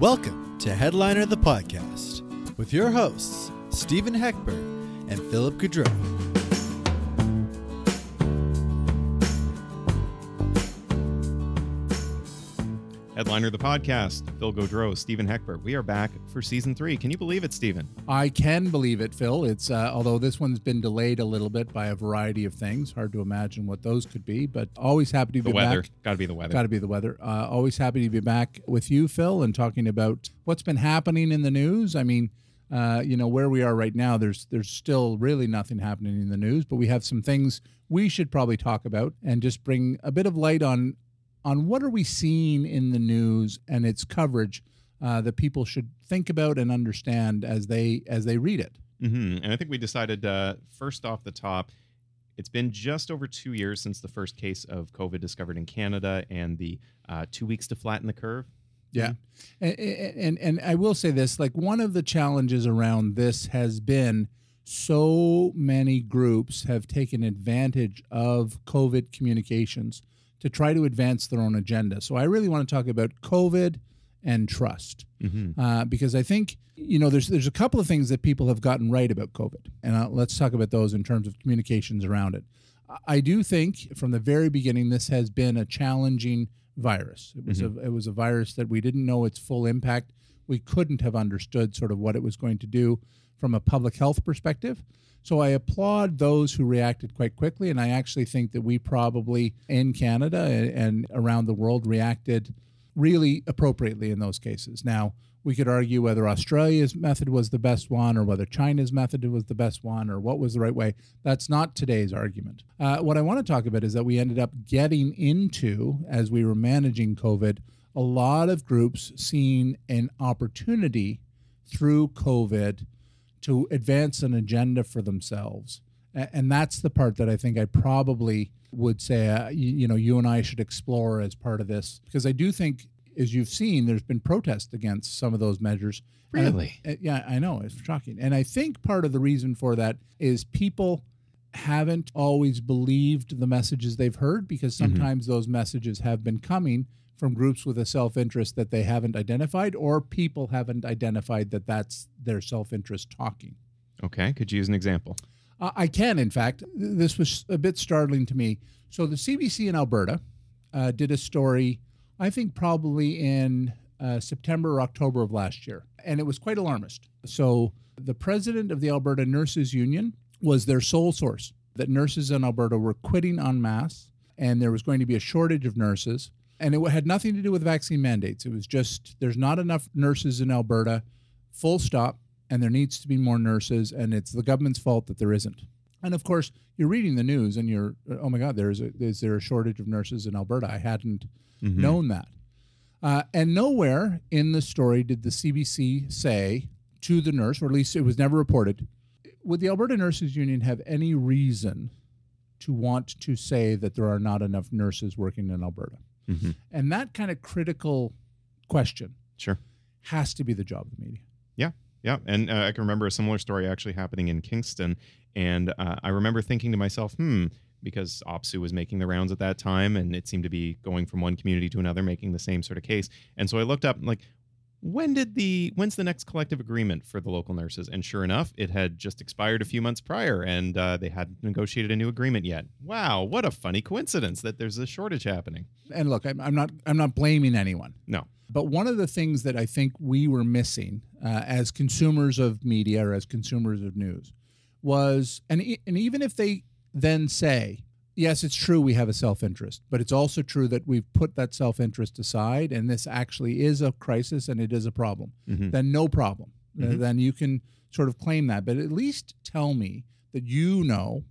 Welcome to Headliner the Podcast with your hosts, Stephen Heckberg and Philip Goudreau. Headliner the podcast, Phil Gaudreau, Stephen Heckberg. We are back for season three. Can you believe it, Stephen? I can believe it, Phil. It's uh, although this one's been delayed a little bit by a variety of things. Hard to imagine what those could be, but always happy to The be weather. back. Got to be the weather. Got to be the weather. Uh, always happy to be back with you, Phil, and talking about what's been happening in the news. I mean, uh, you know where we are right now. There's there's still really nothing happening in the news, but we have some things we should probably talk about and just bring a bit of light on on what are we seeing in the news and its coverage uh, that people should think about and understand as they as they read it. hmm And I think we decided uh, first off the top, it's been just over two years since the first case of COVID discovered in Canada and the uh, two weeks to flatten the curve. Yeah. And, and and I will say this like one of the challenges around this has been so many groups have taken advantage of COVID communications to try to advance their own agenda. So I really want to talk about COVID and trust Mm-hmm. uh, because I think you know there's there's a couple of things that people have gotten right about COVID, and uh, let's talk about those in terms of communications around it. I do think from the very beginning this has been a challenging virus. It was a it was a virus that we didn't know its full impact. We couldn't have understood sort of what it was going to do from a public health perspective. So I applaud those who reacted quite quickly, and I actually think that we probably in Canada and, around the world reacted really appropriately in those cases. Now, we could argue whether Australia's method was the best one or whether China's method was the best one or what was the right way. That's not today's argument. Uh, what I want to talk about is that we ended up getting into, as we were managing COVID, a lot of groups seeing an opportunity through COVID to advance an agenda for themselves. And that's the part that I think I probably would say, uh, you, you know, you and I should explore as part of this because I do think, as you've seen, there's been protest against some of those measures. And I- Really? uh, yeah, I know it's shocking, and I think part of the reason for that is people haven't always believed the messages they've heard because sometimes those messages have been coming from groups with a self-interest that they haven't identified or people haven't identified that that's their self-interest talking Okay. Could you use an example? uh, I can, in fact. This was a bit startling to me. So the CBC in Alberta uh, did a story, I think probably in uh, September or October of last year, and it was quite alarmist. So the president of the Alberta Nurses Union was their sole source that nurses in Alberta were quitting en masse, and there was going to be a shortage of nurses. And it had nothing to do with vaccine mandates. It was just there's not enough nurses in Alberta, full stop and there needs to be more nurses and it's the government's fault that there isn't and of course you're reading the news and you're oh my god there's a is there a shortage of nurses in alberta i hadn't Mhm. known that uh, and nowhere in the story did the cbc say to the nurse or at least it was never reported would the alberta nurses union have any reason to want to say that there are not enough nurses working in alberta Mhm. and that kind of critical question Sure. has to be the job of the media Yeah. Yeah, and uh, I can remember a similar story actually happening in Kingston, and uh, I remember thinking to myself, hmm, because OPSEU was making the rounds at that time, and it seemed to be going from one community to another, making the same sort of case. And so I looked up, like, when did the when's the next collective agreement for the local nurses? And sure enough, it had just expired a few months prior, and uh, they hadn't negotiated a new agreement yet. Wow, what a funny coincidence that there's a shortage happening. and look, I'm, I'm not I'm not blaming anyone. No. But one of the things that I think we were missing uh, as consumers of media or as consumers of news was, and e- and even if they then say, yes, it's true we have a self interest, but it's also true that we've put that self interest aside, and this actually is a crisis and it is a problem. Mhm. Then no problem. Mhm. then you can sort of claim that, but at least tell me that you know,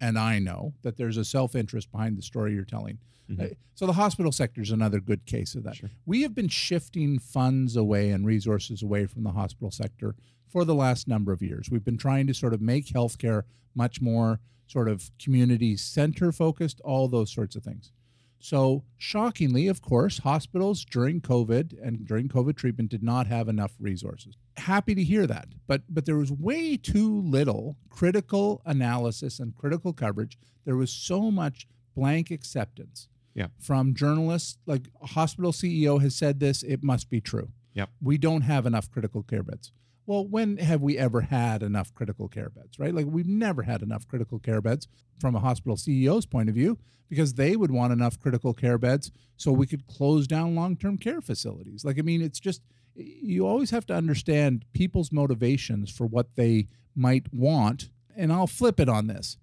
and I know that there's a self interest behind the story you're telling. Mhm. Uh, So the hospital sector is another good case of that. Sure. We have been shifting funds away and resources away from the hospital sector for the last number of years. We've been trying to sort of make healthcare much more sort of community center focused, all those sorts of things. So, shockingly, of course, hospitals during COVID and during COVID treatment did not have enough resources. Happy to hear that, but but there was way too little critical analysis and critical coverage. There was so much blank acceptance Yeah. from journalists. Like a hospital CEO has said this, it must be true. Yep. We don't have enough critical care beds. Well, when have we ever had enough critical care beds, right? Like we've never had enough critical care beds from a hospital CEO's point of view because they would want enough critical care beds so we could close down long-term care facilities. Like I mean, it's just you always have to understand people's motivations for what they might want. And I'll flip it on this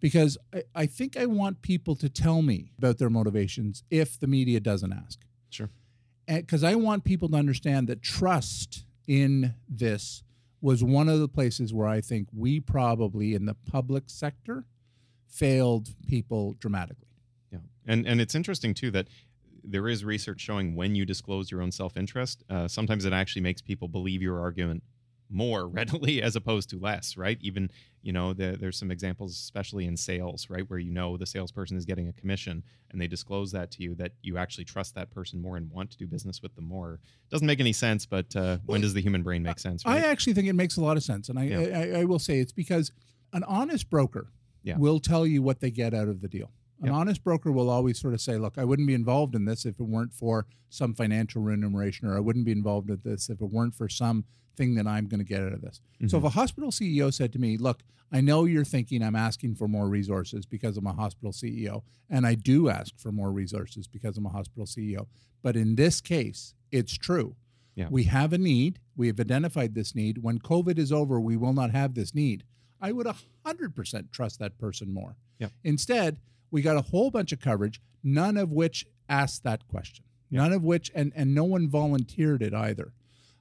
because I, I think I want people to tell me about their motivations if the media doesn't ask. Sure. Because I want people to understand that trust in this was one of the places where I think we probably in the public sector failed people dramatically. Yeah, and and it's interesting too that there is research showing when you disclose your own self-interest, uh, sometimes it actually makes people believe your argument more readily as opposed to less, right? Even you know the, there's some examples, especially in sales, right, where you know the salesperson is getting a commission and they disclose that to you, that you actually trust that person more and want to do business with them more. Doesn't make any sense, but uh, when does the human brain make sense? Right? I actually think it makes a lot of sense, and I Yeah. I, I will say it's because an honest broker Yeah. will tell you what they get out of the deal. An Yeah. honest broker will always sort of say, "Look, I wouldn't be involved in this if it weren't for some financial remuneration, or I wouldn't be involved in this if it weren't for some thing that I'm going to get out of this." So if Mm-hmm. a hospital CEO said to me, "Look, I know you're thinking I'm asking for more resources because I'm a hospital CEO, and I do ask for more resources because I'm a hospital CEO, but in this case, it's true." Yeah. We have a need. We have identified this need. When COVID is over, we will not have this need. I would 100% trust that person more. Yep. Instead, we got a whole bunch of coverage, none of which asked that question. None of which, and, and no one volunteered it either.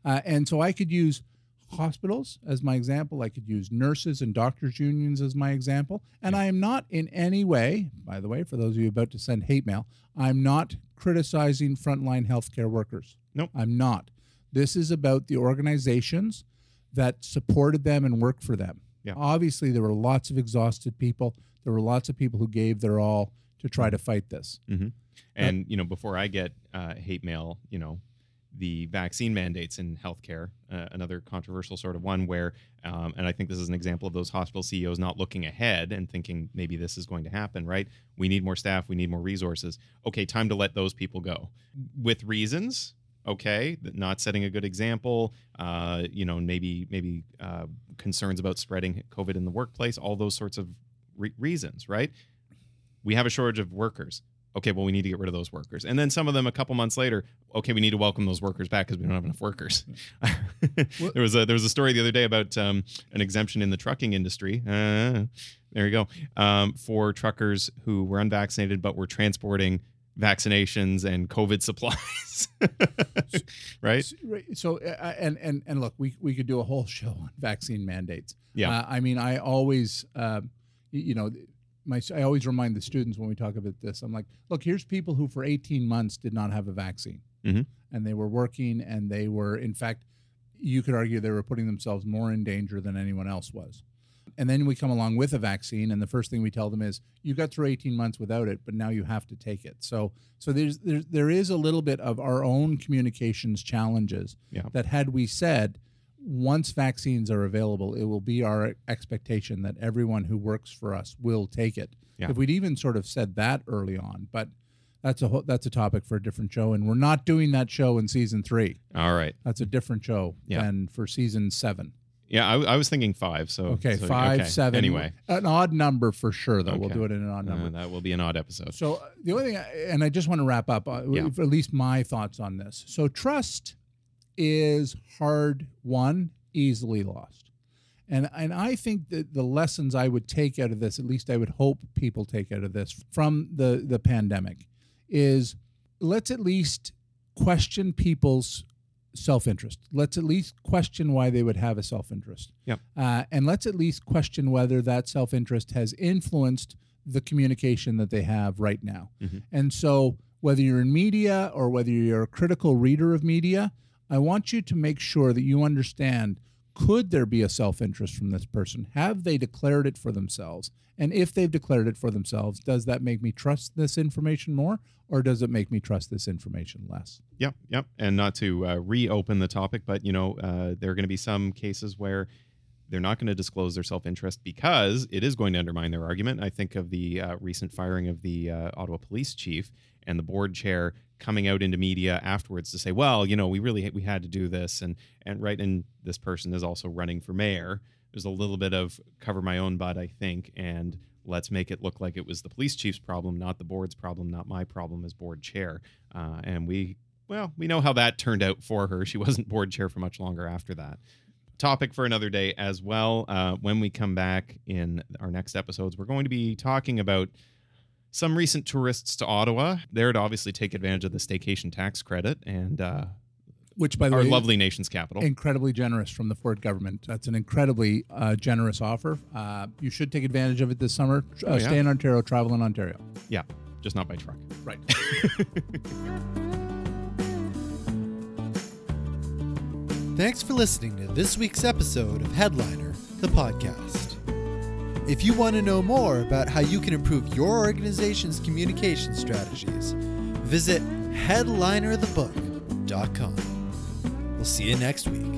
Uh, and so I could use hospitals as my example. I could use nurses and doctors' unions as my example. And I am not in any way, by the way, for those of you about to send hate mail, I'm not criticizing frontline healthcare workers. Nope. I'm not. This is about the organizations that supported them and worked for them. Yeah. Obviously, there were lots of exhausted people. There were lots of people who gave their all to try to fight this. And you know, before I get uh, hate mail, you know, the vaccine mandates in healthcare, uh, another controversial sort of one where, um, and I think this is an example of those hospital CEOs not looking ahead and thinking maybe this is going to happen. Right? We need more staff. We need more resources. Okay, time to let those people go with reasons. Okay, not setting a good example. Uh, you know, maybe maybe uh, concerns about spreading COVID in the workplace. All those sorts of re- reasons. Right? we have a shortage of workers. Okay, well, we need to get rid of those workers. And then some of them, a couple months later, okay, we need to welcome those workers back because we don't have enough workers. there was a there was a story the other day about um, an exemption in the trucking industry. Uh, there you go um, for truckers who were unvaccinated but were transporting vaccinations and COVID supplies. right? Right. So, uh, and and and look, we we could do a whole show on vaccine mandates. Yeah. Uh, I mean, I always, y- you know, my I always remind the students when we talk about this. I'm like, look, here's people who for 18 months did not have a vaccine, Mhm. and they were working, and they were, in fact, you could argue they were putting themselves more in danger than anyone else was. And then we come along with a vaccine, and the first thing we tell them is, "You got through 18 months without it, but now you have to take it." So, so there's there's there is a little bit of our own communications challenges Yeah. that had we said once vaccines are available, it will be our expectation that everyone who works for us will take it. Yeah. If we'd even sort of said that early on, but that's a whole, that's a topic for a different show, and we're not doing that show in season three. All right. That's a different show Yeah. than for season seven. Yeah, I, I was thinking five. So Okay, so- five, okay. seven. Anyway, an odd number for sure, though. We'll do it in an odd uh, number. that will be an odd episode. So uh, the only thing, I, and I just want to wrap up, uh, Yeah. at least my thoughts on this. So trust is hard won, easily lost, and and I think that the lessons I would take out of this, at least I would hope people take out of this from the the pandemic, is let's at least question people's self-interest. Let's at least question why they would have a self-interest. Yep. Uh, and let's at least question whether that self-interest has influenced the communication that they have right now. Mhm. And so, whether you're in media or whether you're a critical reader of media, I want you to make sure that you understand could there be a self interest from this person? Have they declared it for themselves? And if they've declared it for themselves, does that make me trust this information more or does it make me trust this information less? Yep, yep. And not to uh, reopen the topic, but you know, uh, there are going to be some cases where they're not going to disclose their self-interest because it is going to undermine their argument. I think of the uh, recent firing of the uh, Ottawa police chief and the board chair coming out into media afterwards to say, well, you know, we really we had to do this, and and right, and this person is also running for mayor. There's a little bit of cover my own butt, I think, and let's make it look like it was the police chief's problem, not the board's problem, not my problem as board chair. Uh, and we, well, we know how that turned out for her. She wasn't board chair for much longer after that. Topic for another day as well. Uh, when we come back in our next episodes, we're going to be talking about some recent tourists to Ottawa. There to obviously take advantage of the staycation tax credit and uh, Which, by the our way, lovely nation's capital. incredibly generous from the Ford government. That's an incredibly uh, generous offer. Uh, you should take advantage of it this summer. Uh, Oh, yeah. Stay in Ontario, travel in Ontario. yeah, just not by truck. Right. Thanks for listening to this week's episode of Headliner, the podcast. If you want to know more about how you can improve your organization's communication strategies, visit headlinerthebook.com. We'll see you next week.